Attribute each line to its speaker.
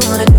Speaker 1: don't wanna